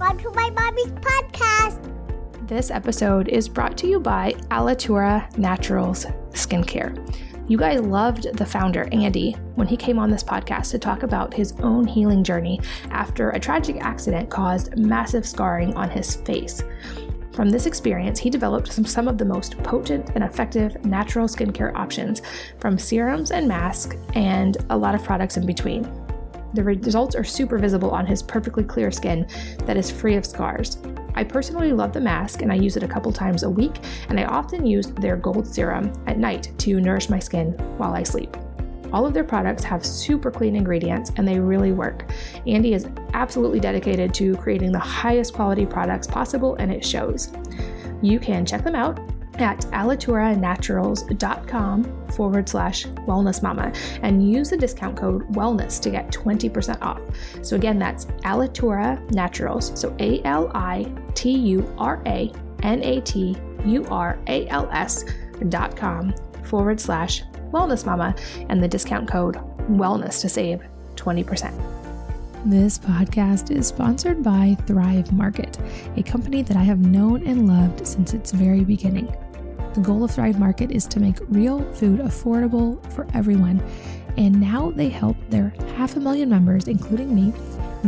Welcome to my mommy's podcast. This episode is brought to you by Alitura Naturals Skincare. You guys loved the founder, Andy, when he came on this podcast to talk about his own healing journey after a tragic accident caused massive scarring on his face. From this experience, he developed some, some of the most potent and effective natural skincare options, from serums and masks, and a lot of products in between. The results are super visible on his perfectly clear skin that is free of scars. I personally love the mask and I use it a couple times a week, and I often use their gold serum at night to nourish my skin while I sleep. All of their products have super clean ingredients and they really work. Andy is absolutely dedicated to creating the highest quality products possible and it shows. You can check them out at alituranaturals.com forward slash wellness mama and use the discount code wellness to get 20% off. So again, that's Alitura Naturals. So A L I T U R A N A T U R A L S dot com forward slash wellness mama and the discount code wellness to save 20%. This podcast is sponsored by Thrive Market, a company that I have known and loved since its very beginning. The goal of Thrive Market is to make real food affordable for everyone, and now they help their half a million members, including me,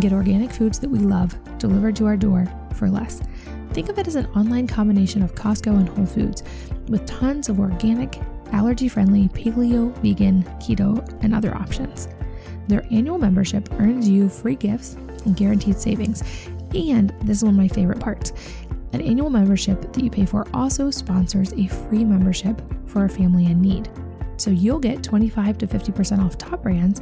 get organic foods that we love delivered to our door for less. Think of it as an online combination of Costco and Whole Foods with tons of organic, allergy friendly, paleo, vegan, keto, and other options. Their annual membership earns you free gifts and guaranteed savings. And this is one of my favorite parts. An annual membership that you pay for also sponsors a free membership for a family in need. So you'll get 25 to 50% off top brands.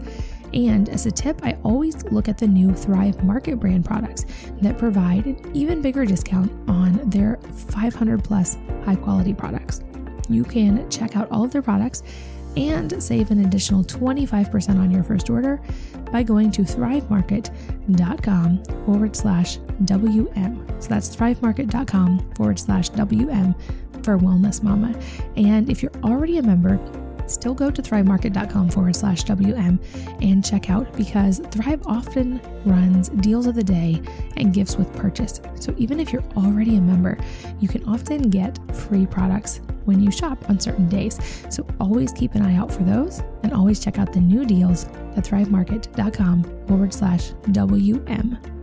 And as a tip, I always look at the new Thrive Market brand products that provide an even bigger discount on their 500 plus high quality products. You can check out all of their products and save an additional 25% on your first order by going to thrivemarket.com forward slash WM. So that's thrivemarket.com forward slash WM for Wellness Mama. And if you're already a member, still go to thrivemarket.com forward slash WM and check out because Thrive often runs deals of the day and gifts with purchase. So even if you're already a member, you can often get free products when you shop on certain days. So always keep an eye out for those and always check out the new deals at thrivemarket.com forward slash WM.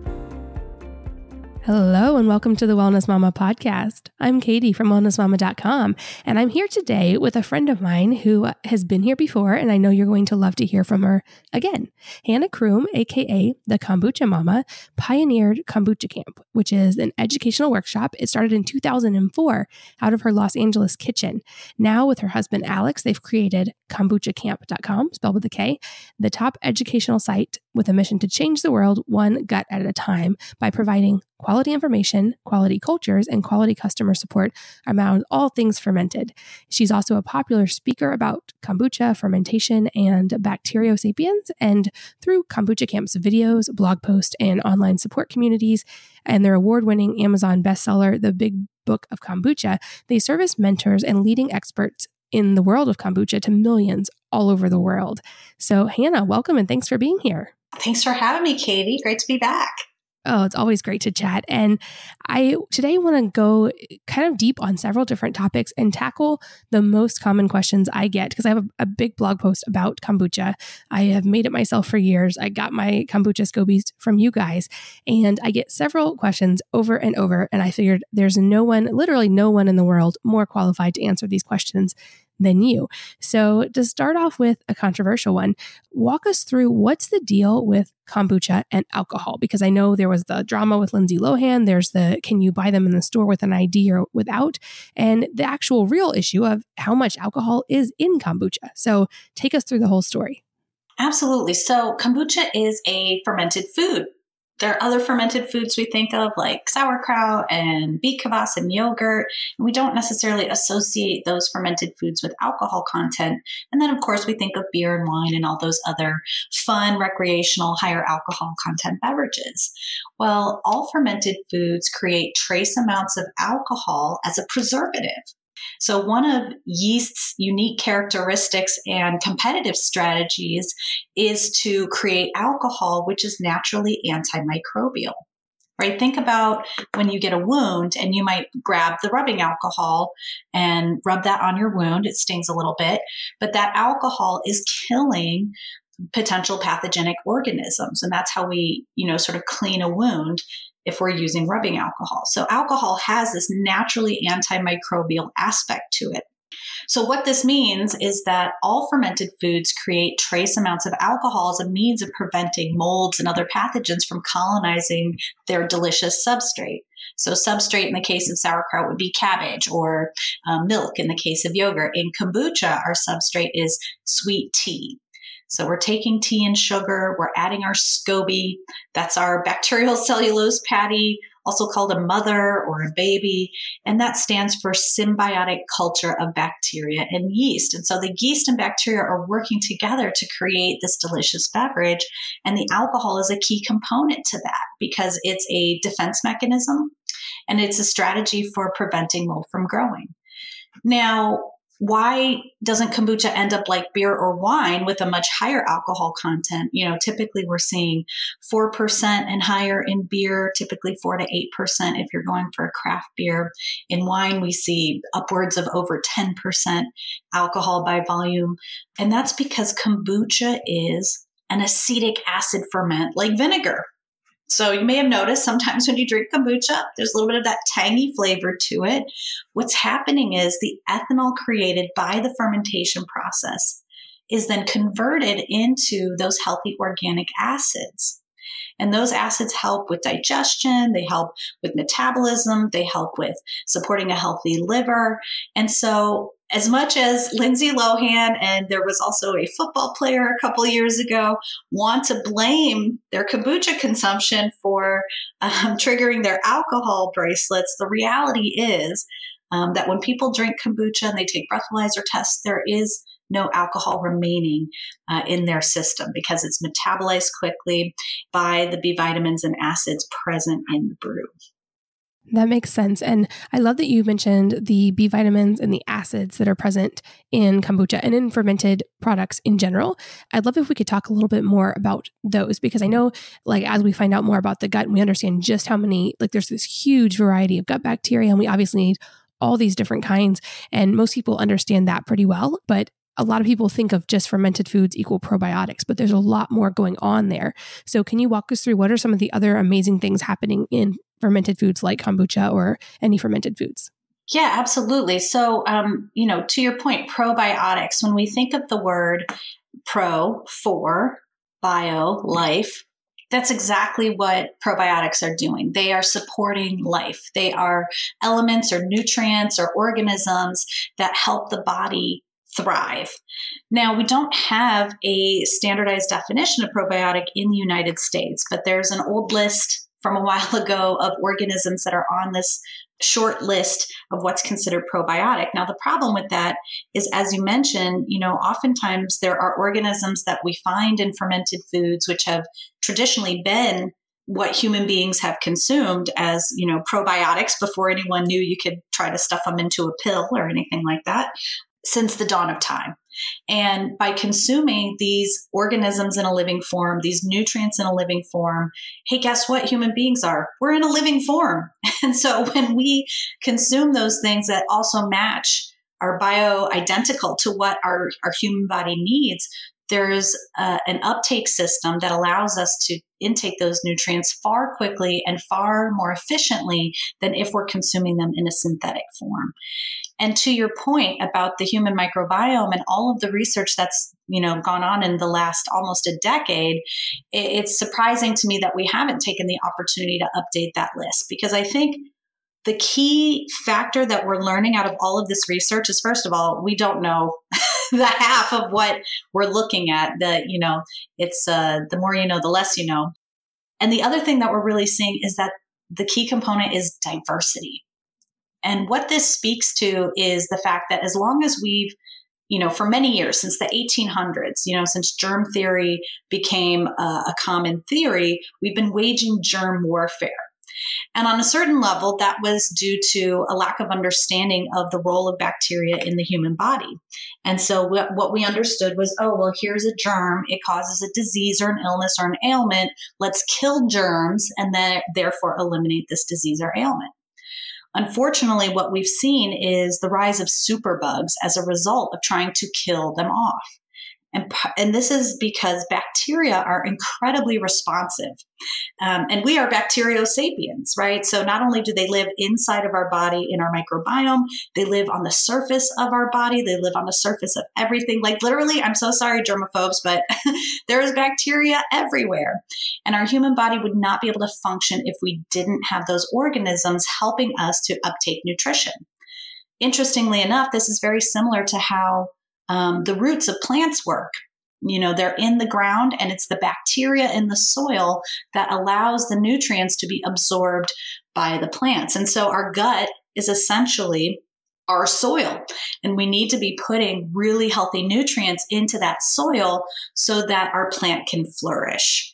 Hello, and welcome to the Wellness Mama podcast. I'm Katie from wellnessmama.com, and I'm here today with a friend of mine who has been here before, and I know you're going to love to hear from her again. Hannah Crum, aka the Kombucha Mamma, pioneered Kombucha Kamp, which is an educational workshop. It started in 2004 out of her Los Angeles kitchen. Now, with her husband Alex, they've created kombuchakamp.com, spelled with a K, the top educational site with a mission to change the world one gut at a time by providing quality information, quality cultures, and quality customer support around all things fermented. She's also a popular speaker about kombucha, fermentation, and bacteriosapiens. And through Kombucha Kamp's videos, blog posts, and online support communities, and their award winning Amazon bestseller, The Big Book of Kombucha, they serve as mentors and leading experts in the world of kombucha to millions all over the world. So, Hannah, welcome and thanks for being here. Thanks for having me, Katie. Great to be back. Oh, it's always great to chat. And I today want to go eh, kind of deep on several different topics and tackle the most common questions I get because I have a, a, big blog post about kombucha. I have made it myself for years. I got my kombucha scobies from you guys, and I get several questions over and over. And I figured there's no one, literally no one in the world, more qualified to answer these questions than you. So, to start off with a controversial one, walk us through what's the deal with kombucha and alcohol? Because I know there was the drama with Lindsay Lohan. There's the can you buy them in the store with an ID or without? And the actual real issue of how much alcohol is in kombucha. So, take us through the whole story. Absolutely. So, kombucha is a fermented food there are other fermented foods we think of like sauerkraut and beet kvass and yogurt. And we don't necessarily associate those fermented foods with alcohol content. And then, of course, we think of beer and wine and all those other fun, recreational, higher alcohol content beverages. Well, all fermented foods create trace amounts of alcohol as a preservative. So, one of yeast's unique characteristics and competitive strategies is to create alcohol, which is naturally antimicrobial. right? Think about when you get a wound and you might grab the rubbing alcohol and rub that on your wound. It stings a little bit, but that alcohol is killing potential pathogenic organisms. And that's how we, you know, sort of clean a wound if we're using rubbing alcohol. So alcohol has this naturally antimicrobial aspect to it. So, what this means is that all fermented foods create trace amounts of alcohol as a means of preventing molds and other pathogens from colonizing their delicious substrate. So, substrate in the case of sauerkraut would be cabbage or um, milk in the case of yogurt. In kombucha, our substrate is sweet tea. So we're taking tea and sugar, we're adding our SCOBY, that's our bacterial cellulose patty, also called a mother or a baby, and that stands for symbiotic culture of bacteria and yeast. And so the yeast and bacteria are working together to create this delicious beverage, and the alcohol is a key component to that because it's a defense mechanism and it's a strategy for preventing mold from growing. Now, why doesn't kombucha end up like beer or wine with a much higher alcohol content? You know, typically we're seeing 4% and higher in beer, typically 4 to 8% if you're going for a craft beer. In wine, we see upwards of over 10% alcohol by volume. And that's because kombucha is an acetic acid ferment like vinegar. So you may have noticed sometimes when you drink kombucha, there's a little bit of that tangy flavor to it. What's happening is the ethanol created by the fermentation process is then converted into those healthy organic acids. And those acids help with digestion, they help with metabolism, they help with supporting a healthy liver. And so as much as Lindsay Lohan and there was also a football player a couple years ago want to blame their kombucha consumption for um, triggering their alcohol bracelets, the reality is um, that when people drink kombucha and they take breathalyzer tests, there is no alcohol remaining uh, in their system because it's metabolized quickly by the B vitamins and acids present in the brew. That makes sense. And I love that you mentioned the B vitamins and the acids that are present in kombucha and in fermented products in general. I'd love if we could talk a little bit more about those because I know, like, as we find out more about the gut and we understand just how many, like, there's this huge variety of gut bacteria, and we obviously need all these different kinds. And most people understand that pretty well. But a lot of people think of just fermented foods equal probiotics, but there's a lot more going on there. So, can you walk us through what are some of the other amazing things happening in fermented foods like kombucha or any fermented foods? Yeah, absolutely. So, um, you know, to your point, probiotics, when we think of the word pro for bio, life, that's exactly what probiotics are doing. They are supporting life. They are elements or nutrients or organisms that help the body thrive. Now, we don't have a standardized definition of probiotic in the United States, but there's an old list from a while ago of organisms that are on this short list of what's considered probiotic. Now, the problem with that is, as you mentioned, you know, oftentimes there are organisms that we find in fermented foods which have traditionally been what human beings have consumed as you know probiotics before anyone knew you could try to stuff them into a pill or anything like that since the dawn of time. And by consuming these organisms in a living form, these nutrients in a living form, hey, guess what human beings are? We're in a living form. And so when we consume those things that also match are bio identical to what our, our human body needs, there's an uptake system that allows us to intake those nutrients far quickly and far more efficiently than if we're consuming them in a synthetic form. And to your point about the human microbiome and all of the research that's you know gone on in the last almost a decade, it's surprising to me that we haven't taken the opportunity to update that list because I think the key factor that we're learning out of all of this research is first of all we don't know the half of what we're looking at that you know it's uh, the more you know the less you know and the other thing that we're really seeing is that the key component is diversity and what this speaks to is the fact that as long as we've, you know, for many years, since the 1800s, you know, since germ theory became a, a common theory, we've been waging germ warfare. And on a certain level, that was due to a lack of understanding of the role of bacteria in the human body. And so what we understood was, oh, well, here's a germ. It causes a disease or an illness or an ailment. Let's kill germs and then therefore eliminate this disease or ailment. Unfortunately, what we've seen is the rise of superbugs as a result of trying to kill them off. And, and this is because bacteria are incredibly responsive. Um, and we are bacteriosapiens, right? So not only do they live inside of our body in our microbiome, they live on the surface of our body, they live on the surface of everything. Like literally, I'm so sorry, germaphobes, but there is bacteria everywhere. And our human body would not be able to function if we didn't have those organisms helping us to uptake nutrition. Interestingly enough, this is very similar to how um, the roots of plants work. You know, they're in the ground and it's the bacteria in the soil that allows the nutrients to be absorbed by the plants. And so our gut is essentially our soil. And we need to be putting really healthy nutrients into that soil so that our plant can flourish.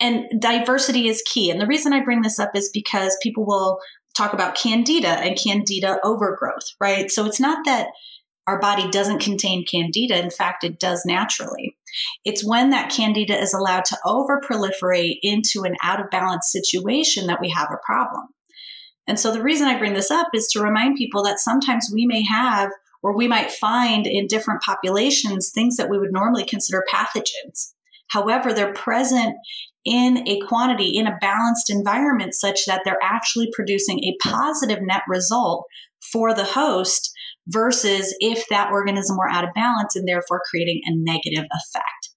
And diversity is key. And the reason I bring this up is because people will talk about candida and candida overgrowth, right? So it's not that our body doesn't contain candida. In fact, it does naturally. It's when that candida is allowed to overproliferate into an out of balance situation that we have a problem. And so the reason I bring this up is to remind people that sometimes we may have or we might find in different populations things that we would normally consider pathogens. However, they're present in a quantity, in a balanced environment, such that they're actually producing a positive net result for the host versus if that organism were out of balance and therefore creating a negative effect.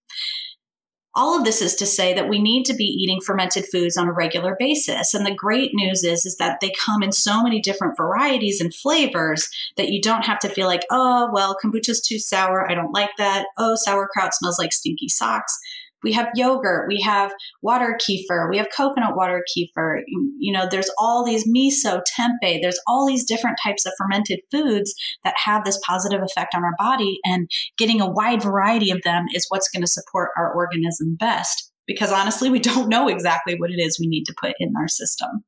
All of this is to say that we need to be eating fermented foods on a regular basis. And the great news is, is that they come in so many different varieties and flavors that you don't have to feel like, oh, well, kombucha's too sour. I don't like that. Oh, sauerkraut smells like stinky socks we have yogurt, we have water kefir, we have coconut water kefir. You know, there's all these miso, tempeh, there's all these different types of fermented foods that have this positive effect on our body. And getting a wide variety of them is what's going to support our organism best. Because honestly, we don't know exactly what it is we need to put in our system.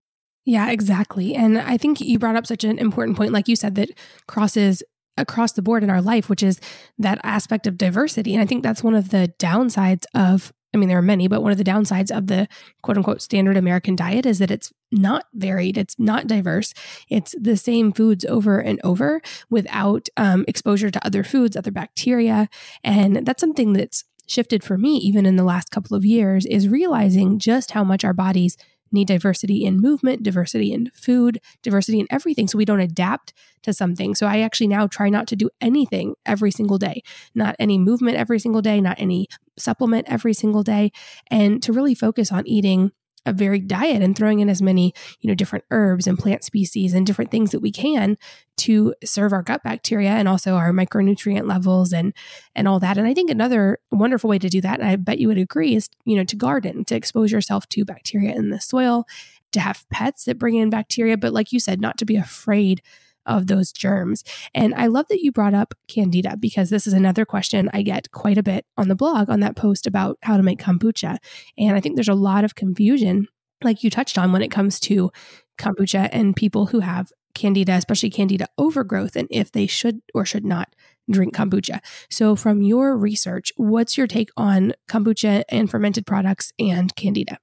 Yeah, exactly. And I think you brought up such an important point, like you said, that crosses across the board in our life, which is that aspect of diversity. And I think that's one of the downsides of, I mean, there are many, but one of the downsides of the quote unquote standard American diet is that it's not varied, it's not diverse. It's the same foods over and over without um, exposure to other foods, other bacteria. And that's something that's shifted for me even in the last couple of years is realizing just how much our bodies need diversity in movement, diversity in food, diversity in everything so we don't adapt to something. So I actually now try not to do anything every single day, not any movement every single day, not any supplement every single day, and to really focus on eating a varied diet and throwing in as many, you know, different herbs and plant species and different things that we can to serve our gut bacteria and also our micronutrient levels and and all that. And I think another wonderful way to do that, and I bet you would agree, is you know to garden, to expose yourself to bacteria in the soil, to have pets that bring in bacteria, but like you said, not to be afraid of those germs. And I love that you brought up candida because this is another question I get quite a bit on the blog on that post about how to make kombucha. And I think there's a lot of confusion, like you touched on, when it comes to kombucha and people who have candida, especially candida overgrowth, and if they should or should not drink kombucha. So, from your research, what's your take on kombucha and fermented products and candida?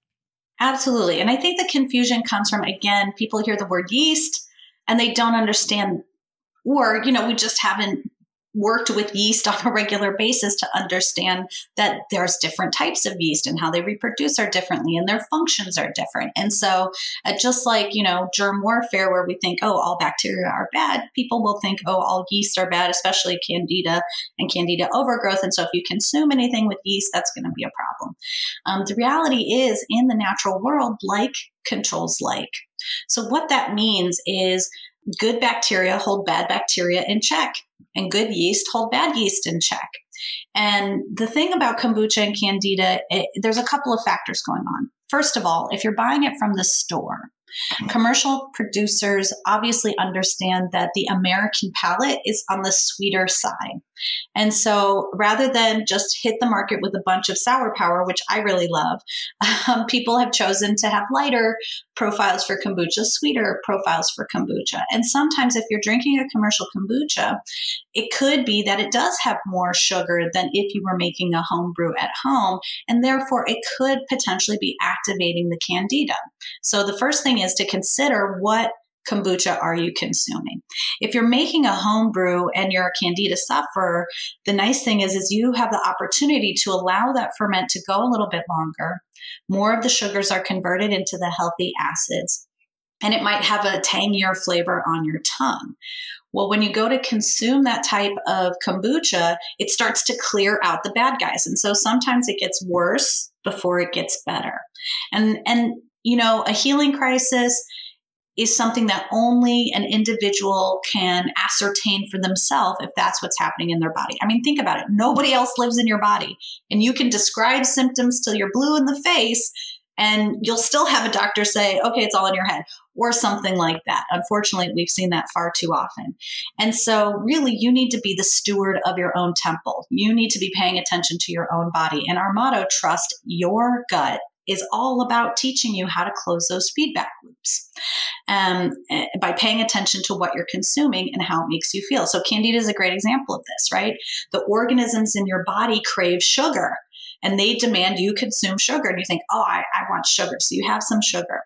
Absolutely. And I think the confusion comes from, again, people hear the word yeast and they don't understand or you know we just haven't worked with yeast on a regular basis to understand that there's different types of yeast and how they reproduce are differently and their functions are different. And so uh, just like you know germ warfare where we think oh all bacteria are bad people will think oh all yeast are bad especially candida and candida overgrowth. And so if you consume anything with yeast that's going to be a problem. Um, the reality is in the natural world like controls like so, what that means is good bacteria hold bad bacteria in check, and good yeast hold bad yeast in check. And the thing about kombucha and candida, it, there's a couple of factors going on. First of all, if you're buying it from the store, Commercial producers obviously understand that the American palate is on the sweeter side. And so rather than just hit the market with a bunch of sour power, which I really love, um, people have chosen to have lighter profiles for kombucha, sweeter profiles for kombucha. And sometimes if you're drinking a commercial kombucha, it could be that it does have more sugar than if you were making a home brew at home. And therefore, it could potentially be activating the candida. So the first thing is to consider what kombucha are you consuming? If you're making a home brew and you're a candida sufferer, the nice thing is is you have the opportunity to allow that ferment to go a little bit longer. More of the sugars are converted into the healthy acids and it might have a tangier flavor on your tongue. Well, when you go to consume that type of kombucha, it starts to clear out the bad guys. And so sometimes it gets worse before it gets better. And and you know, a healing crisis is something that only an individual can ascertain for themselves if that's what's happening in their body. I mean, think about it. Nobody else lives in your body, and you can describe symptoms till you're blue in the face, and you'll still have a doctor say, okay, it's all in your head, or something like that. Unfortunately, we've seen that far too often. And so, really, you need to be the steward of your own temple. You need to be paying attention to your own body. And our motto, trust your gut is all about teaching you how to close those feedback loops um, eh, by paying attention to what you're consuming and how it makes you feel. So, Candida is a great example of this, right? The organisms in your body crave sugar and they demand you consume sugar. And you think, oh, I, I want sugar. So, you have some sugar.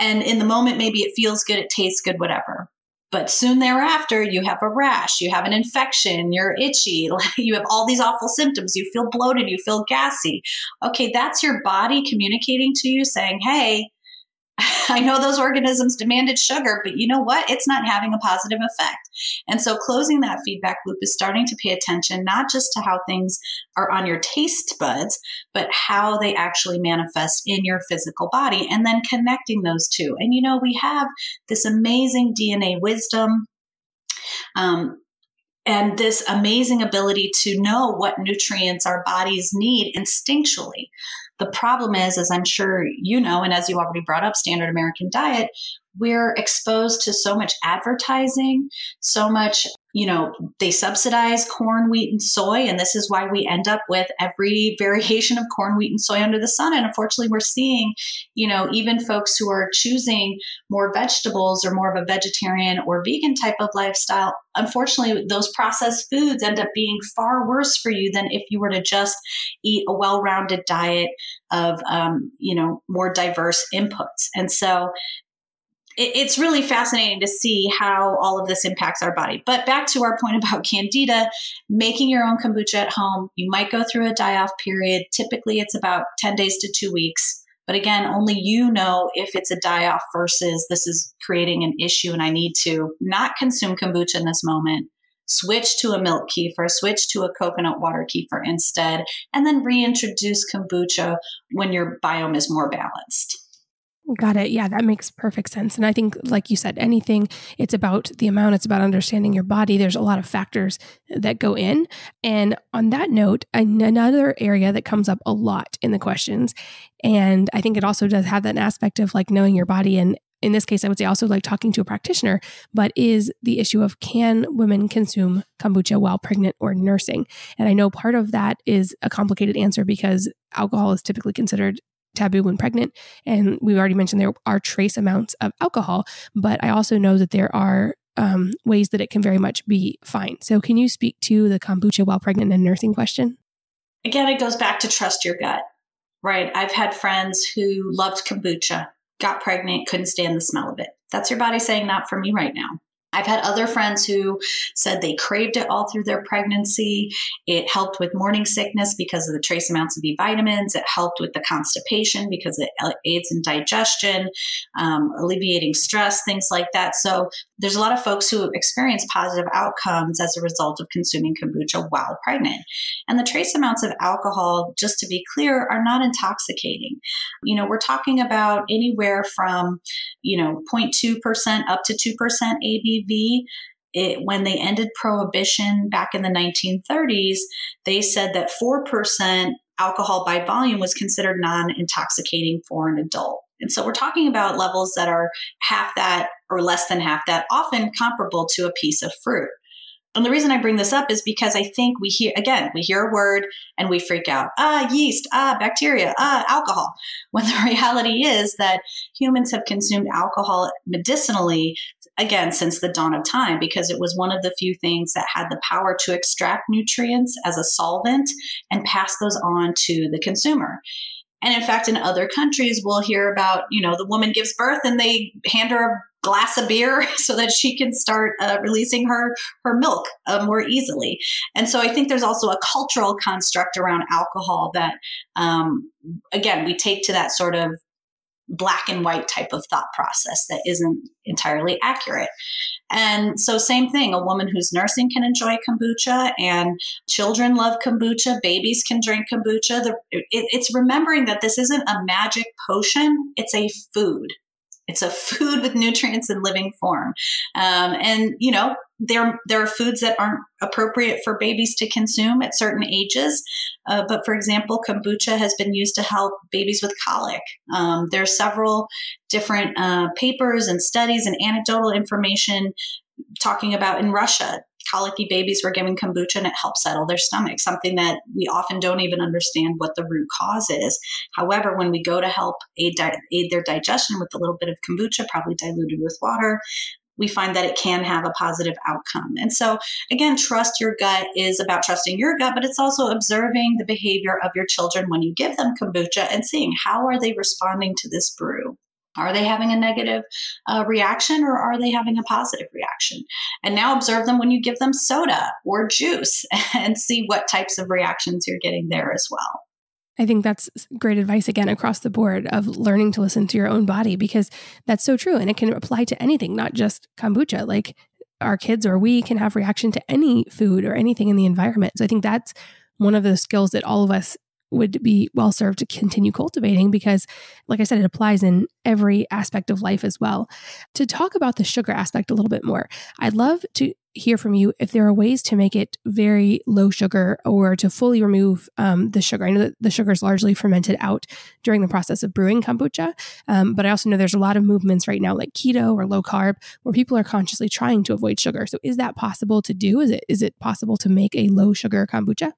And in the moment, maybe it feels good, it tastes good, whatever. But soon thereafter, you have a rash, you have an infection, you're itchy, you have all these awful symptoms, you feel bloated, you feel gassy. Okay, that's your body communicating to you saying, hey, I know those organisms demanded sugar, but you know what? It's not having a positive effect. And so closing that feedback loop is starting to pay attention not just to how things are on your taste buds, but how they actually manifest in your physical body and then connecting those two. And you know, we have this amazing DNA wisdom. Um, and this amazing ability to know what nutrients our bodies need instinctually. The problem is, as I'm sure you know, and as you already brought up, standard American diet, we're exposed to so much advertising, so much, you know, they subsidize corn, wheat, and soy. And this is why we end up with every variation of corn, wheat, and soy under the sun. And unfortunately, we're seeing, you know, even folks who are choosing more vegetables or more of a vegetarian or vegan type of lifestyle, unfortunately, those processed foods end up being far worse for you than if you were to just eat a well rounded diet of, um, you know, more diverse inputs. And so, it's really fascinating to see how all of this impacts our body. But back to our point about candida, making your own kombucha at home, you might go through a die off period. Typically, it's about 10 days to two weeks. But again, only you know if it's a die off versus this is creating an issue and I need to not consume kombucha in this moment, switch to a milk kefir, switch to a coconut water kefir instead, and then reintroduce kombucha when your biome is more balanced. Got it. Yeah, that makes perfect sense. And I think, like you said, anything, it's about the amount, it's about understanding your body. There's a lot of factors that go in. And on that note, another area that comes up a lot in the questions, and I think it also does have that aspect of like knowing your body. And in this case, I would say also like talking to a practitioner, but is the issue of can women consume kombucha while pregnant or nursing? And I know part of that is a complicated answer because alcohol is typically considered taboo when pregnant. And we've already mentioned there are trace amounts of alcohol, but I also know that there are um, ways that it can very much be fine. So, can you speak to the kombucha while pregnant and nursing question? Again, it goes back to trust your gut, right? I've had friends who loved kombucha, got pregnant, couldn't stand the smell of it. That's your body saying, not for me right now. I've had other friends who said they craved it all through their pregnancy. It helped with morning sickness because of the trace amounts of B vitamins. It helped with the constipation because it aids in digestion, um, alleviating stress, things like that. So there's a lot of folks who experience positive outcomes as a result of consuming kombucha while pregnant. And the trace amounts of alcohol, just to be clear, are not intoxicating. You know, we're talking about anywhere from, you know, 0.2% up to 2% ABV. It, when they ended prohibition back in the 1930s, they said that 4% alcohol by volume was considered non intoxicating for an adult. And so we're talking about levels that are half that or less than half that, often comparable to a piece of fruit. And the reason I bring this up is because I think we hear, again, we hear a word and we freak out. Ah, yeast, ah, bacteria, ah, alcohol. When the reality is that humans have consumed alcohol medicinally, again, since the dawn of time, because it was one of the few things that had the power to extract nutrients as a solvent and pass those on to the consumer. And in fact, in other countries, we'll hear about, you know, the woman gives birth and they hand her a glass of beer so that she can start uh, releasing her her milk uh, more easily. And so I think there's also a cultural construct around alcohol that, um, again, we take to that sort of black and white type of thought process that isn't entirely accurate. And so, same thing, a woman who's nursing can enjoy kombucha, and children love kombucha, babies can drink kombucha. The, it, it's remembering that this isn't a magic potion, it's a food. It's a food with nutrients in living form. Um, and, you know, there, there are foods that aren't appropriate for babies to consume at certain ages. Uh, but for example, kombucha has been used to help babies with colic. Um, there are several different uh, papers and studies and anecdotal information talking about in Russia colicky babies were given kombucha and it helped settle their stomach, something that we often don't even understand what the root cause is. However, when we go to help aid, di- aid their digestion with a little bit of kombucha, probably diluted with water, we find that it can have a positive outcome. And so, again, trust your gut is about trusting your gut, but it's also observing the behavior of your children when you give them kombucha and seeing how are they responding to this brew. Are they having a negative uh, reaction or are they having a positive reaction? And now observe them when you give them soda or juice and see what types of reactions you're getting there as well. I think that's great advice again across the board of learning to listen to your own body because that's so true and it can apply to anything, not just kombucha. Like our kids or we can have reaction to any food or anything in the environment. So I think that's one of the skills that all of us would be well served to continue cultivating because, like I said, it applies in every aspect of life as well. To talk about the sugar aspect a little bit more, I'd love to hear from you if there are ways to make it very low sugar or to fully remove um, the sugar. I know that the sugar is largely fermented out during the process of brewing kombucha, um, but I also know there's a lot of movements right now like keto or low carb where people are consciously trying to avoid sugar. So is that possible to do? Is it is it possible to make a low sugar kombucha?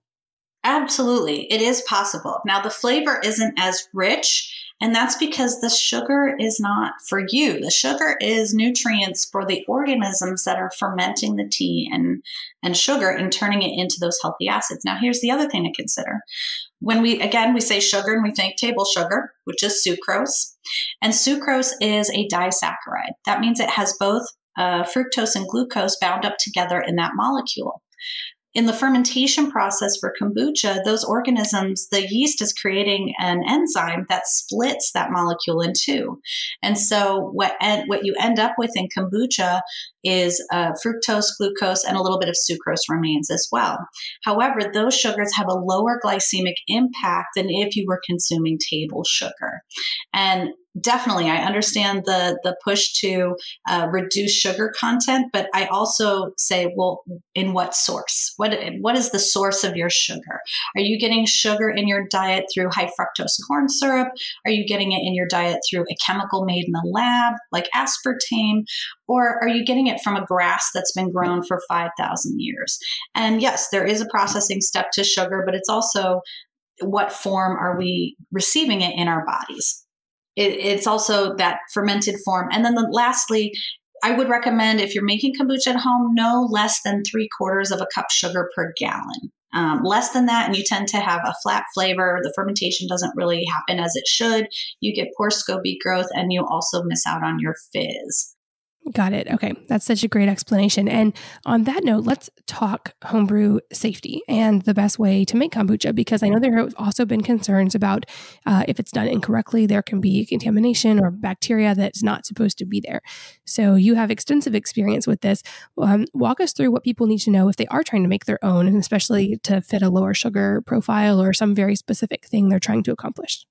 Absolutely, it is possible. Now, the flavor isn't as rich, and that's because the sugar is not for you. The sugar is nutrients for the organisms that are fermenting the tea and, and sugar and turning it into those healthy acids. Now, here's the other thing to consider. When we, again, we say sugar and we think table sugar, which is sucrose, and sucrose is a disaccharide. That means it has both uh, fructose and glucose bound up together in that molecule in the fermentation process for kombucha, those organisms, the yeast is creating an enzyme that splits that molecule in two. And so what what you end up with in kombucha is uh, fructose, glucose, and a little bit of sucrose remains as well. However, those sugars have a lower glycemic impact than if you were consuming table sugar. And definitely i understand the the push to uh, reduce sugar content but i also say well in what source? What what is the source of your sugar? Are you getting sugar in your diet through high fructose corn syrup? Are you getting it in your diet through a chemical made in the lab like aspartame? Or are you getting it from a grass that's been grown for 5000 years? And yes there is a processing step to sugar but it's also what form are we receiving it in our bodies it, it's also that fermented form. And then the, lastly, I would recommend if you're making kombucha at home, no less than three quarters of a cup sugar per gallon. Um, less than that, and you tend to have a flat flavor. The fermentation doesn't really happen as it should. You get poor SCOBY growth, and you also miss out on your fizz. Got it. Okay. That's such a great explanation. And on that note, let's talk homebrew safety and the best way to make kombucha because I know there have also been concerns about uh, if it's done incorrectly, there can be contamination or bacteria that's not supposed to be there. So you have extensive experience with this. Um, walk us through what people need to know if they are trying to make their own, and especially to fit a lower sugar profile or some very specific thing they're trying to accomplish.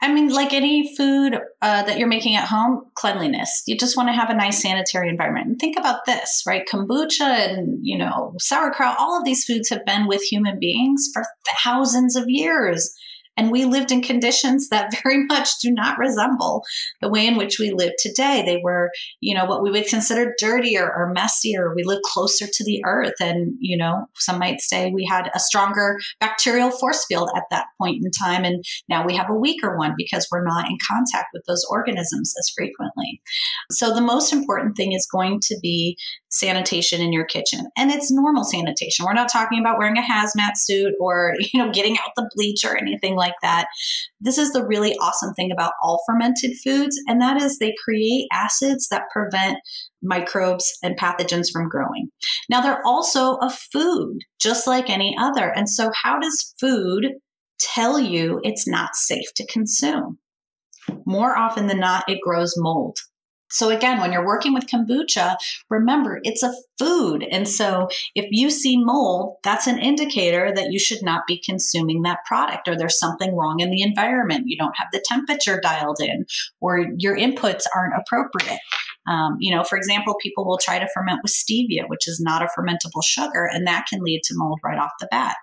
I mean, like any food uh, that you're making at home, cleanliness. You just want to have a nice sanitary environment. And think about this, right? Kombucha and, you know, sauerkraut, all of these foods have been with human beings for thousands of years. And we lived in conditions that very much do not resemble the way in which we live today. They were, you know, what we would consider dirtier or messier. We lived closer to the earth. And, you know, some might say we had a stronger bacterial force field at that point in time. And now we have a weaker one because we're not in contact with those organisms as frequently. So the most important thing is going to be sanitation in your kitchen. And it's normal sanitation. We're not talking about wearing a hazmat suit or, you know, getting out the bleach or anything like that. This is the really awesome thing about all fermented foods, and that is they create acids that prevent microbes and pathogens from growing. Now, they're also a food, just like any other. And so, how does food tell you it's not safe to consume? More often than not, it grows mold. So again, when you're working with kombucha, remember it's a food. And so if you see mold, that's an indicator that you should not be consuming that product or there's something wrong in the environment. You don't have the temperature dialed in or your inputs aren't appropriate. Um, you know, for example, people will try to ferment with stevia, which is not a fermentable sugar, and that can lead to mold right off the bat.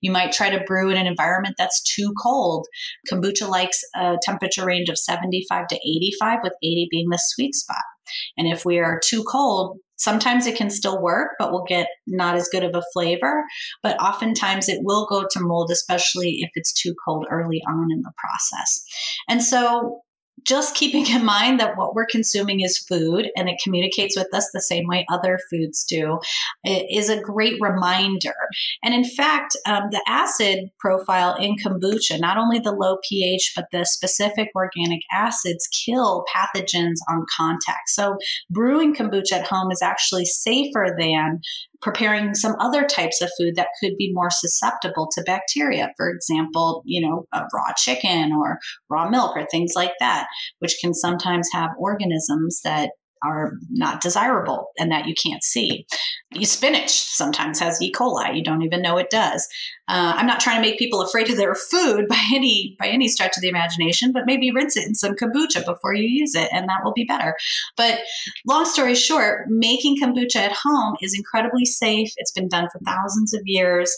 You might try to brew in an environment that's too cold. Kombucha likes a temperature range of 75 to 85, with 80 being the sweet spot. And if we are too cold, sometimes it can still work, but we'll get not as good of a flavor. But oftentimes it will go to mold, especially if it's too cold early on in the process. And so just keeping in mind that what we're consuming is food and it communicates with us the same way other foods do is a great reminder. And in fact, um, the acid profile in kombucha, not only the low pH, but the specific organic acids kill pathogens on contact. So brewing kombucha at home is actually safer than preparing some other types of food that could be more susceptible to bacteria. For example, you know, uh, raw chicken or raw milk or things like that, which can sometimes have organisms that are not desirable and that you can't see. Spinach sometimes has E. coli. You don't even know it does. Uh, I'm not trying to make people afraid of their food by any by any stretch of the imagination, but maybe rinse it in some kombucha before you use it, and that will be better. But long story short, making kombucha at home is incredibly safe. It's been done for thousands of years,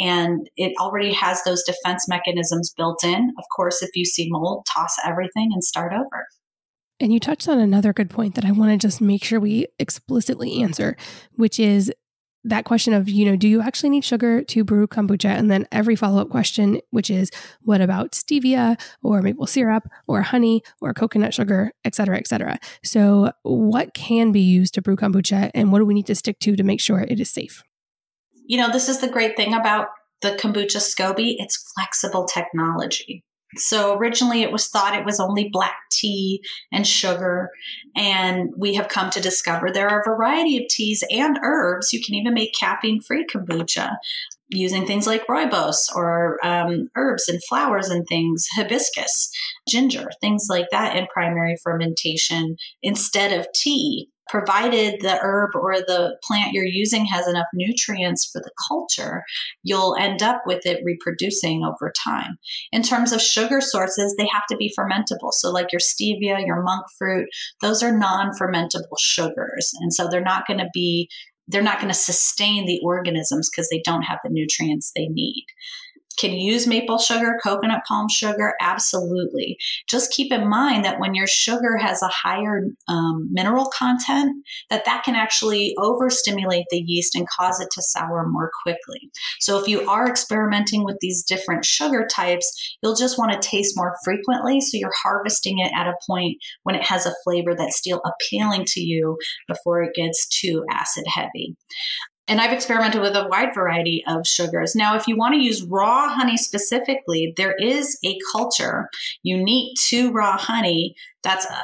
and it already has those defense mechanisms built in. Of course, if you see mold, toss everything and start over. And you touched on another good point that I want to just make sure we explicitly answer, which is that question of, you know, do you actually need sugar to brew kombucha? And then every follow up question, which is, what about stevia or maple syrup or honey or coconut sugar, et cetera, et cetera. So, what can be used to brew kombucha and what do we need to stick to to make sure it is safe? You know, this is the great thing about the kombucha SCOBY, it's flexible technology. So originally it was thought it was only black tea and sugar. And we have come to discover there are a variety of teas and herbs. You can even make caffeine free kombucha using things like rooibos or um, herbs and flowers and things, hibiscus, ginger, things like that in primary fermentation instead of tea provided the herb or the plant you're using has enough nutrients for the culture, you'll end up with it reproducing over time. In terms of sugar sources, they have to be fermentable. So, like your stevia, your monk fruit, those are non fermentable sugars. And so they're not going to be they're not going to sustain the organisms because they don't have the nutrients they need. Can use maple sugar, coconut palm sugar? Absolutely. Just keep in mind that when your sugar has a higher um, mineral content, that that can actually overstimulate the yeast and cause it to sour more quickly. So if you are experimenting with these different sugar types, you'll just want to taste more frequently. So you're harvesting it at a point when it has a flavor that's still appealing to you before it gets too acid heavy. And I've experimented with a wide variety of sugars. Now, if you want to use raw honey specifically, there is a culture unique to raw honey that's a,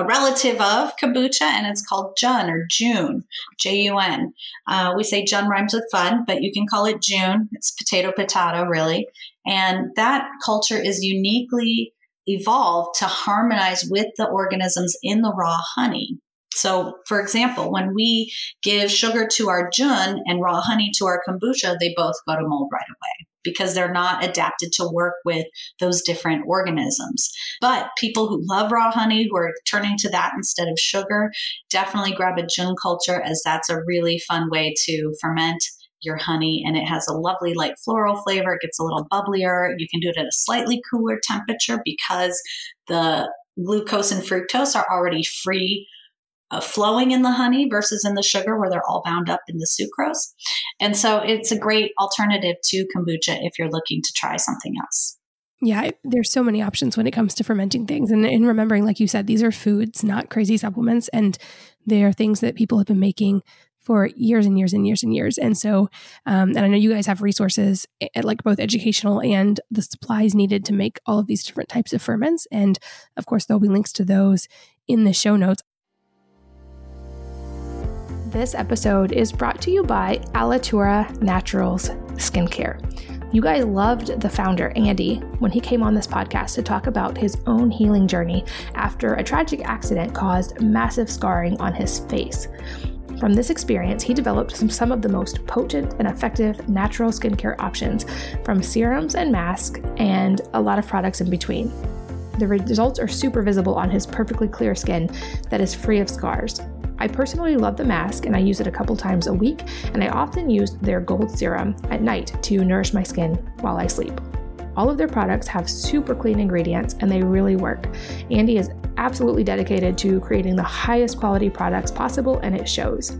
a relative of kombucha, and it's called Jun or June, J U N. Uh, we say Jun rhymes with fun, but you can call it June. It's potato, potato, really. And that culture is uniquely evolved to harmonize with the organisms in the raw honey. So, for example, when we give sugar to our jun and raw honey to our kombucha, they both go to mold right away because they're not adapted to work with those different organisms. But people who love raw honey, who are turning to that instead of sugar, definitely grab a jun culture as that's a really fun way to ferment your honey and it has a lovely light floral flavor. It gets a little bubblier. You can do it at a slightly cooler temperature because the glucose and fructose are already free uh, flowing in the honey versus in the sugar where they're all bound up in the sucrose. And so it's a great alternative to kombucha if you're looking to try something else. Yeah, there's so many options when it comes to fermenting things. And in remembering, like you said, these are foods, not crazy supplements. And they are things that people have been making for years and years and years and years. And so, um, and I know you guys have resources at eh, like both educational and the supplies needed to make all of these different types of ferments. And of course, there'll be links to those in the show notes. This episode is brought to you by Alitura Naturals Skincare. You guys loved the founder, Andy, when he came on this podcast to talk about his own healing journey after a tragic accident caused massive scarring on his face. From this experience, he developed some, some of the most potent and effective natural skincare options, from serums and masks, and a lot of products in between. The results are super visible on his perfectly clear skin that is free of scars. I personally love the mask and I use it a couple times a week, and I often use their gold serum at night to nourish my skin while I sleep. All of their products have super clean ingredients and they really work. Andy is absolutely dedicated to creating the highest quality products possible and it shows.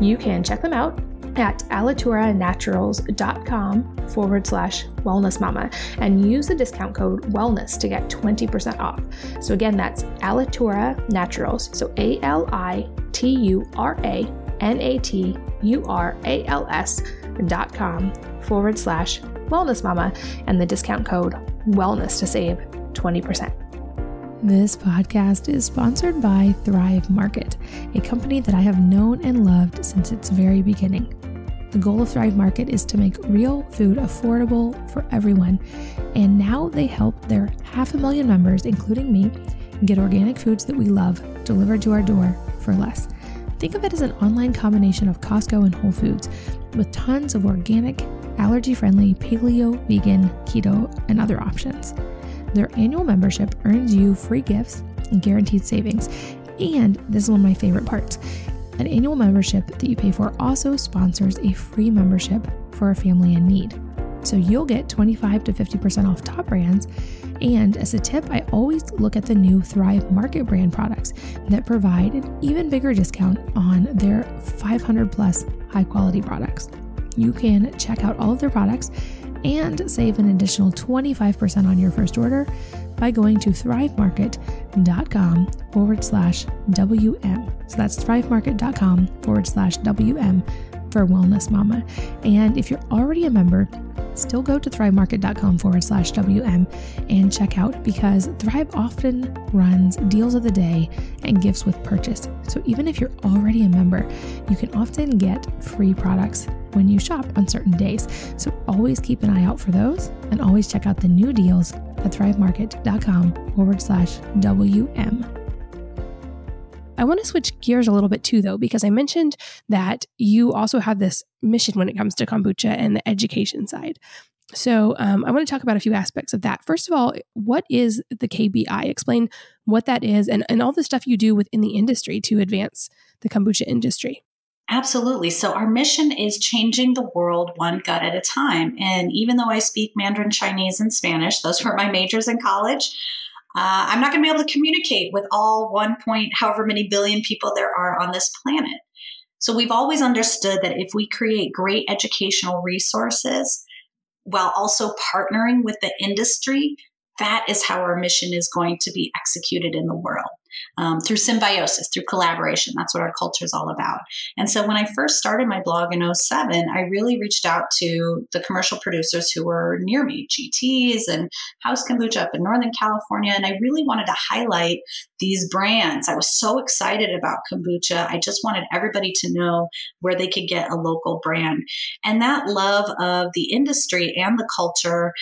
You can check them out at alituranaturals.com forward slash wellness mama and use the discount code wellness to get 20% off. So again, that's Alitura Naturals. So A L I T U R A N A T U R A L S dot com forward slash wellness mama and the discount code wellness to save 20%. This podcast is sponsored by Thrive Market, a company that I have known and loved since its very beginning. The goal of Thrive Market is to make real food affordable for everyone, and now they help their half a million members, including me, get organic foods that we love delivered to our door for less. Think of it as an online combination of Costco and Whole Foods with tons of organic, allergy friendly, paleo, vegan, keto, and other options. Their annual membership earns you free gifts and guaranteed savings. And this is one of my favorite parts an annual membership that you pay for also sponsors a free membership for a family in need. So you'll get 25 to 50% off top brands. And as a tip, I always look at the new Thrive Market brand products that provide an even bigger discount on their 500 plus high quality products. You can check out all of their products and save an additional 25% on your first order by going to thrivemarket.com forward slash WM. So that's thrivemarket.com forward slash WM for Wellness Mama. And if you're already a member, still go to thrivemarket.com forward slash WM and check out because Thrive often runs deals of the day and gifts with purchase. So even if you're already a member, you can often get free products when you shop on certain days. So always keep an eye out for those and always check out the new deals at thrivemarket.com forward slash WM. I want to switch gears a little bit too, though, because I mentioned that you also have this mission when it comes to kombucha and the education side. So um, I want to talk about a few aspects of that. First of all, what is the KBI? Explain what that is and, and all the stuff you do within the industry to advance the kombucha industry. Absolutely. So, our mission is changing the world one gut at a time. And even though I speak Mandarin Chinese and Spanish, those were my majors in college, uh, I'm not going to be able to communicate with all one point, however many billion people there are on this planet. So we've always understood that if we create great educational resources while also partnering with the industry, that is how our mission is going to be executed in the world um, through symbiosis, through collaboration. That's what our culture is all about. And so when I first started my blog in 07, I really reached out to the commercial producers who were near me, GTs and House Kombucha up in Northern California. And I really wanted to highlight these brands. I was so excited about kombucha. I just wanted everybody to know where they could get a local brand. And that love of the industry and the culture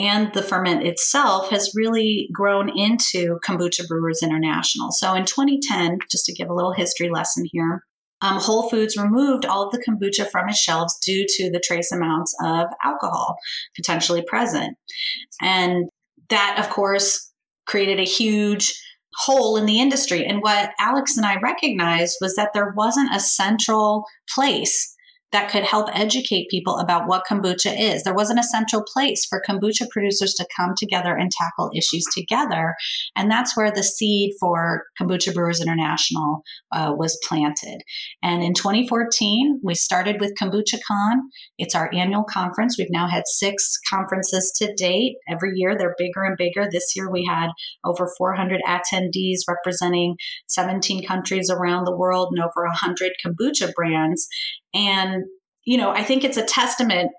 and the ferment itself has really grown into Kombucha Brewers International. So in 2010, just to give a little history lesson here, um, Whole Foods removed all of the kombucha from its shelves due to the trace amounts of alcohol potentially present. And that, of course, created a huge hole in the industry. And what Alex and I recognized was that there wasn't a central place that could help educate people about what kombucha is. There wasn't a central place for kombucha producers to come together and tackle issues together. And that's where the seed for Kombucha Brewers International uh, was planted. And in 2014, we started with KombuchaCon. It's our annual conference. We've now had six conferences to date. Every year they're bigger and bigger. This year we had over 400 attendees representing 17 countries around the world and over 100 kombucha brands. And, you know, I think it's a testament.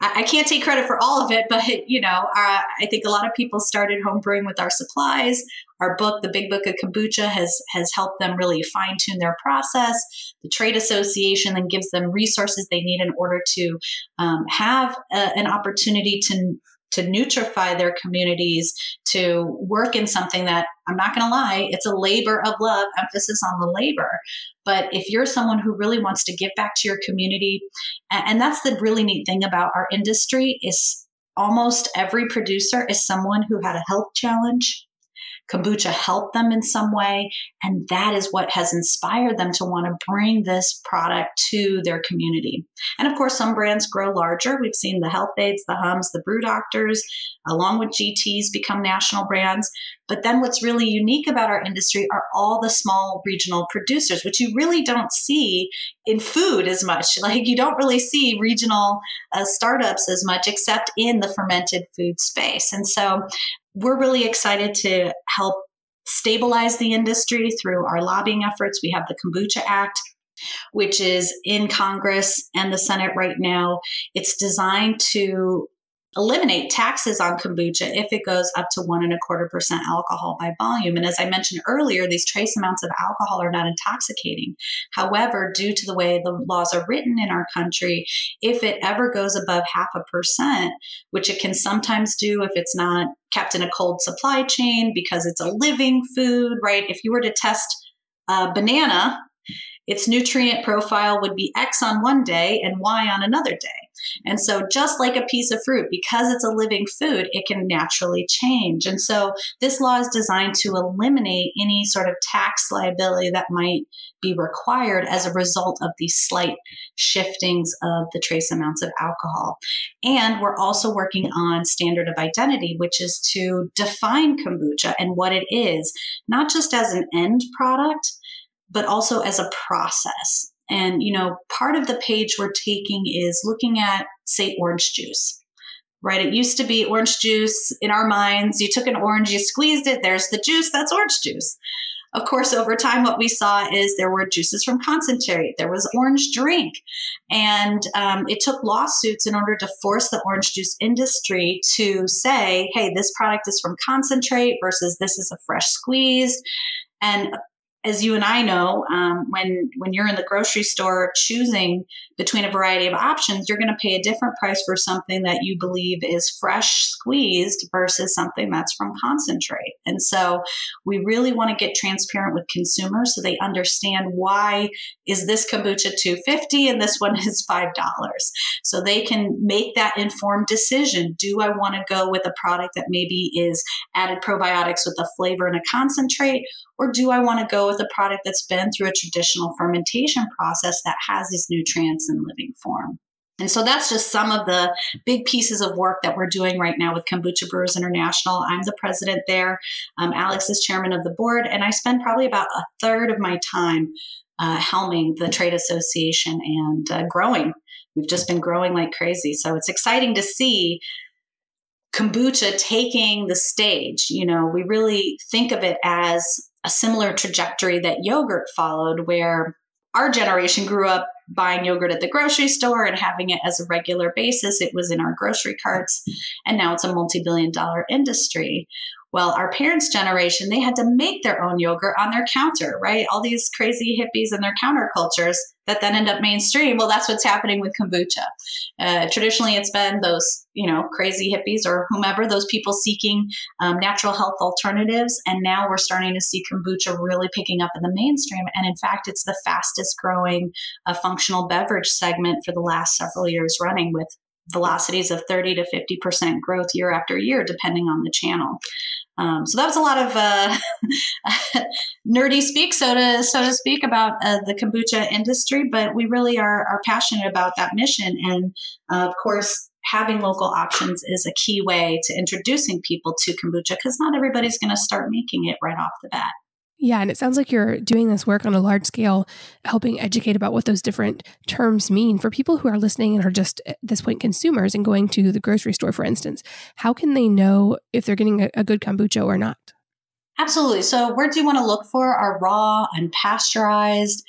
I, can't take credit for all of it, but, you know, uh, I think a lot of people started homebrewing with our supplies. Our book, The Big Book of Kombucha, has, has helped them really fine tune their process. The trade association then gives them resources they need in order to um, have a, an opportunity to to nutrify their communities, to work in something that I'm not going to lie, it's a labor of love, emphasis on the labor. But if you're someone who really wants to give back to your community, and that's the really neat thing about our industry is almost every producer is someone who had a health challenge kombucha helped them in some way. And that is what has inspired them to want to bring this product to their community. And of course, some brands grow larger. We've seen the Health-Ades, the Humms, the Brew Doctors, along with GTs become national brands. But then what's really unique about our industry are all the small regional producers, which you really don't see in food as much. Like you don't really see regional uh, startups as much, except in the fermented food space. And so we're really excited to help stabilize the industry through our lobbying efforts. We have the Kombucha Act, which is in Congress and the Senate right now. It's designed to eliminate taxes on kombucha if it goes up to one and a quarter percent alcohol by volume. And as I mentioned earlier, these trace amounts of alcohol are not intoxicating. However, due to the way the laws are written in our country, if it ever goes above half a percent, which it can sometimes do if it's not kept in a cold supply chain because it's a living food, right? If you were to test a banana, its nutrient profile would be X on one day and Y on another day. And so, just like a piece of fruit, because it's a living food, it can naturally change. And so, this law is designed to eliminate any sort of tax liability that might be required as a result of these slight shiftings of the trace amounts of alcohol. And we're also working on standard of identity, which is to define kombucha and what it is, not just as an end product, but also as a process. And, you know, part of the page we're taking is looking at, say, orange juice, right? It used to be orange juice in our minds. You took an orange, you squeezed it, there's the juice, that's orange juice. Of course, over time, what we saw is there were juices from concentrate, there was orange drink. And um, it took lawsuits in order to force the orange juice industry to say, hey, this product is from concentrate versus this is a fresh squeezed. And as you and I know, um, when when you're in the grocery store choosing between a variety of options, you're going to pay a different price for something that you believe is fresh squeezed versus something that's from concentrate. And so, we really want to get transparent with consumers so they understand why is this kombucha 250 and this one is $5 so they can make that informed decision do i want to go with a product that maybe is added probiotics with a flavor and a concentrate or do i want to go with a product that's been through a traditional fermentation process that has these nutrients in living form and so that's just some of the big pieces of work that we're doing right now with Kombucha Brewers International. I'm the president there. Um, Alex is chairman of the board, and I spend probably about a third of my time uh, helming the trade association and uh, growing. We've just been growing like crazy. So it's exciting to see kombucha taking the stage. You know, we really think of it as a similar trajectory that yogurt followed, where our generation grew up buying yogurt at the grocery store and having it as a regular basis. It was in our grocery carts, and now it's a multi billion dollar industry. Well, our parents' generation, they had to make their own yogurt on their counter, right? All these crazy hippies and their countercultures that then end up mainstream. Well, that's what's happening with kombucha. Uh, traditionally, it's been those, you know, crazy hippies or whomever, those people seeking um, natural health alternatives. And now we're starting to see kombucha really picking up in the mainstream. And in fact, it's the fastest growing uh, functional beverage segment for the last several years running with velocities of 30 to 50% growth year after year, depending on the channel. Um, so that was a lot of uh, nerdy speak, so to so to speak, about uh, the kombucha industry. But we really are are passionate about that mission, and uh, of course, having local options is a key way to introducing people to kombucha because not everybody's going to start making it right off the bat. Yeah, and it sounds like you're doing this work on a large scale, helping educate about what those different terms mean for people who are listening and are just at this point consumers and going to the grocery store, for instance. How can they know if they're getting a, a good kombucha or not? Absolutely. So, words you want to look for are raw, unpasteurized,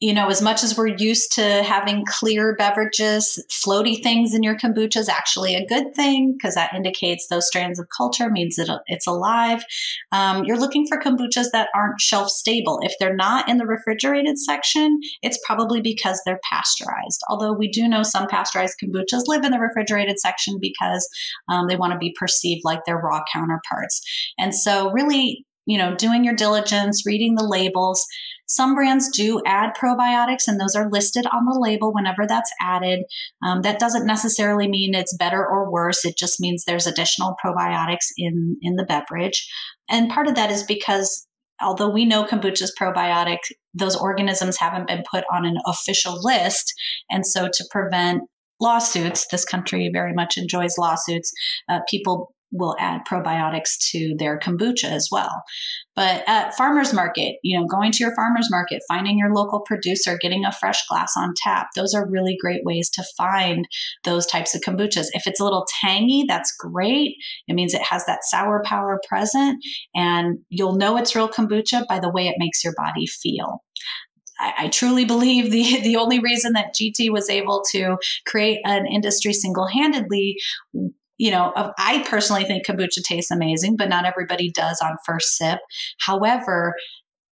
you know, as much as we're used to having clear beverages, floaty things in your kombucha is actually a good thing because that indicates those strands of culture, means that it's alive. Um, you're looking for kombuchas that aren't shelf stable. If they're not in the refrigerated section, it's probably because they're pasteurized. Although we do know some pasteurized kombuchas live in the refrigerated section because um, they want to be perceived like their raw counterparts. And so, really, you know, doing your diligence, reading the labels. Some brands do add probiotics, and those are listed on the label whenever that's added. Um, that doesn't necessarily mean it's better or worse. It just means there's additional probiotics in in the beverage, and part of that is because although we know kombucha is probiotic, those organisms haven't been put on an official list, and so to prevent lawsuits, this country very much enjoys lawsuits. Uh, people will add probiotics to their kombucha as well. But at farmers market, you know, going to your farmers market, finding your local producer, getting a fresh glass on tap, those are really great ways to find those types of kombuchas. If it's a little tangy, that's great. It means it has that sour power present and you'll know it's real kombucha by the way it makes your body feel. I, truly believe the the only reason that GT was able to create an industry single handedly you know, I personally think kombucha tastes amazing, but not everybody does on first sip. However,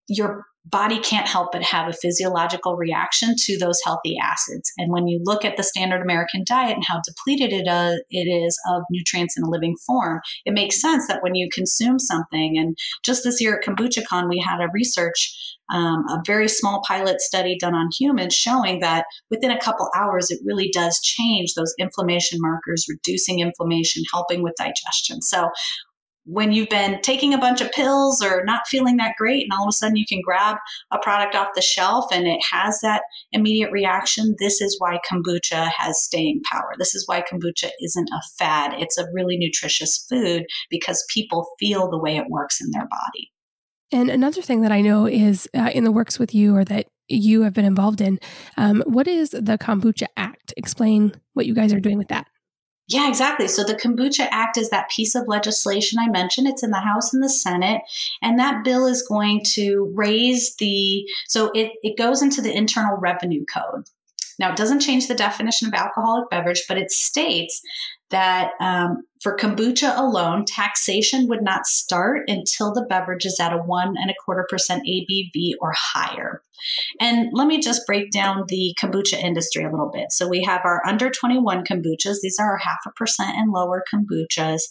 your body can't help but have a physiological reaction to those healthy acids. And when you look at the standard American diet and how depleted it, uh, it is of nutrients in a living form, it makes sense that when you consume something, and just this year at KombuchaCon, we had a research um, a very small pilot study done on humans showing that within a couple hours, it really does change those inflammation markers, reducing inflammation, helping with digestion. So when you've been taking a bunch of pills or not feeling that great, and all of a sudden you can grab a product off the shelf and it has that immediate reaction, this is why kombucha has staying power. This is why kombucha isn't a fad. It's a really nutritious food because people feel the way it works in their body. And another thing that I know is uh, in the works with you or that you have been involved in, um, what is the Kombucha Act? Explain what you guys are doing with that. Yeah, exactly. So the Kombucha Act is that piece of legislation I mentioned. It's in the House and the Senate. And that bill is going to raise the, so it, it goes into the Internal Revenue Code. Now, it doesn't change the definition of alcoholic beverage, but it states that um, for kombucha alone, taxation would not start until the beverage is at a one and a quarter percent ABV or higher. And let me just break down the kombucha industry a little bit. So we have our under 21 kombuchas. These are our half a percent and lower kombuchas.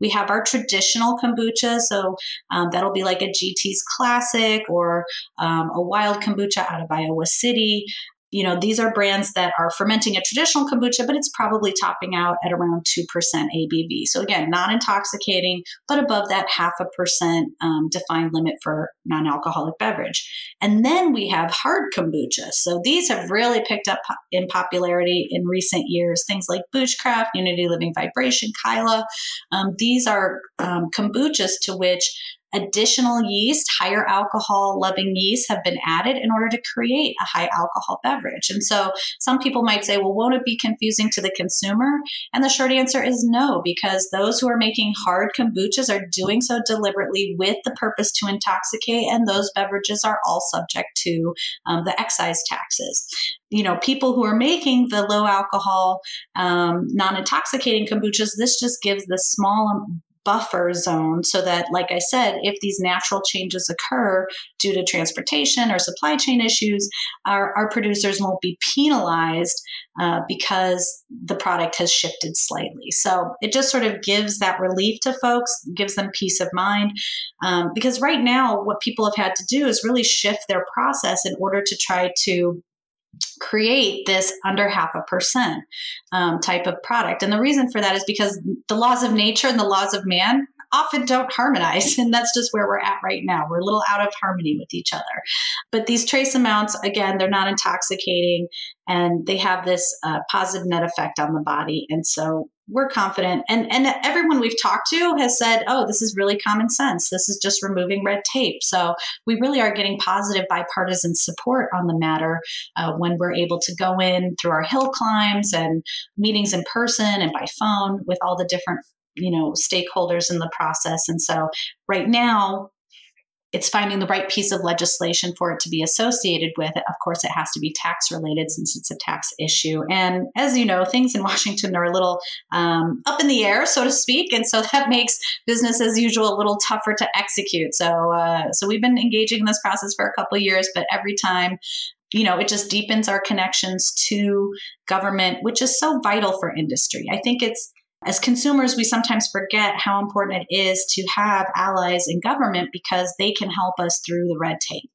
We have our traditional kombucha. So um, that'll be like a GT's Classic or um, a wild kombucha out of Iowa City you know, these are brands that are fermenting a traditional kombucha, but it's probably topping out at around 2% ABV. So again, not intoxicating, but above that half a percent um, defined limit for non alcoholic beverage. And then we have hard kombucha. So these have really picked up in popularity in recent years. Things like Boochcraft, Unity Living Vibration, Kyla. Um, these are um, kombuchas to which Additional yeast, higher alcohol loving yeast have been added in order to create a high alcohol beverage. And so some people might say, well, won't it be confusing to the consumer? And the short answer is no, because those who are making hard kombuchas are doing so deliberately with the purpose to intoxicate, and those beverages are all subject to um, the excise taxes you know people who are making the low alcohol um, non-intoxicating kombuchas this just gives the small buffer zone so that, like I said, if these natural changes occur due to transportation or supply chain issues, our, our producers won't be penalized uh, because the product has shifted slightly. So it just sort of gives that relief to folks, gives them peace of mind. Um, because right now, what people have had to do is really shift their process in order to try to create this under half a percent um, type of product. And the reason for that is because the laws of nature and the laws of man often don't harmonize. And that's just where we're at right now. We're a little out of harmony with each other. But these trace amounts, again, they're not intoxicating and they have this uh, positive net effect on the body. And so we're confident. And and everyone we've talked to has said oh this is really common sense. This is just removing red tape. So we really are getting positive bipartisan support on the matter uh, when we're able to go in through our hill climbs and meetings in person and by phone with all the different you know stakeholders in the process. And so right now it's finding the right piece of legislation for it to be associated with. Of course, it has to be tax related since it's a tax issue. And as you know, things in Washington are a little um, up in the air, so to speak, and so that makes business as usual a little tougher to execute. So, uh, so we've been engaging in this process for a couple of years, but every time you know, it just deepens our connections to government, which is so vital for industry. I think it's as consumers, we sometimes forget how important it is to have allies in government because they can help us through the red tape.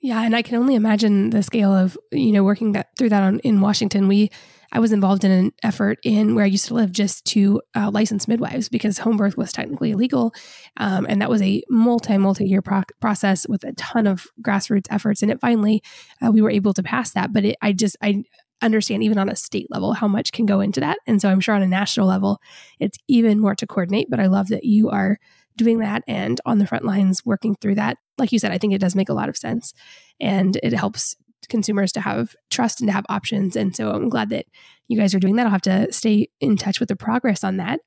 Yeah, and I can only imagine the scale of you know working that through that on, in Washington. We I was involved in an effort in where I used to live just to uh, license midwives because home birth was technically illegal, um, and that was a multi multi year pro- process with a ton of grassroots efforts. And it finally uh, we were able to pass that. But it, I just I understand even on a state level how much can go into that. And so I'm sure on a national level, it's even more to coordinate. But I love that you are doing that and on the front lines working through that. Like you said, I think it does make a lot of sense and it helps consumers to have trust and to have options. And so I'm glad that you guys are doing that. I'll have to stay in touch with the progress on that.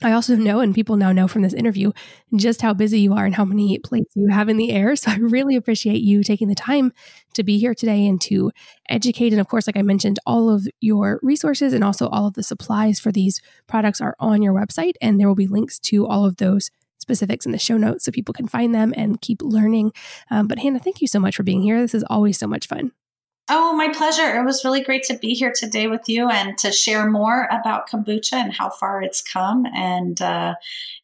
I also know, and people now know from this interview, just how busy you are and how many plates you have in the air. So I really appreciate you taking the time to be here today and to educate. And of course, like I mentioned, all of your resources and also all of the supplies for these products are on your website. And there will be links to all of those specifics in the show notes so people can find them and keep learning. Um, but Hannah, thank you so much for being here. This is always so much fun. Oh, my pleasure. It was really great to be here today with you and to share more about kombucha and how far it's come. And uh,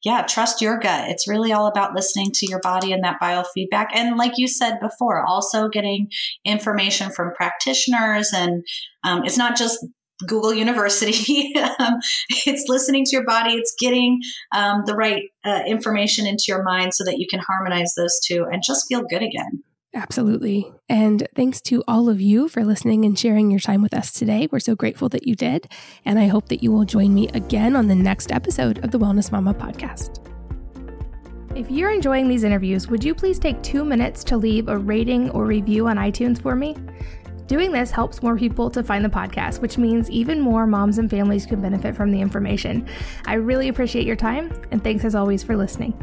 yeah, trust your gut. It's really all about listening to your body and that biofeedback. And like you said before, also getting information from practitioners. And um, it's not just Google University. um, it's listening to your body. It's getting um, the right uh, information into your mind so that you can harmonize those two and just feel good again. Absolutely. And thanks to all of you for listening and sharing your time with us today. We're so grateful that you did. And I hope that you will join me again on the next episode of the Wellness Mama podcast. If you're enjoying these interviews, would you please take two minutes to leave a rating or review on iTunes for me? Doing this helps more people to find the podcast, which means even more moms and families can benefit from the information. I really appreciate your time, and thanks as always for listening.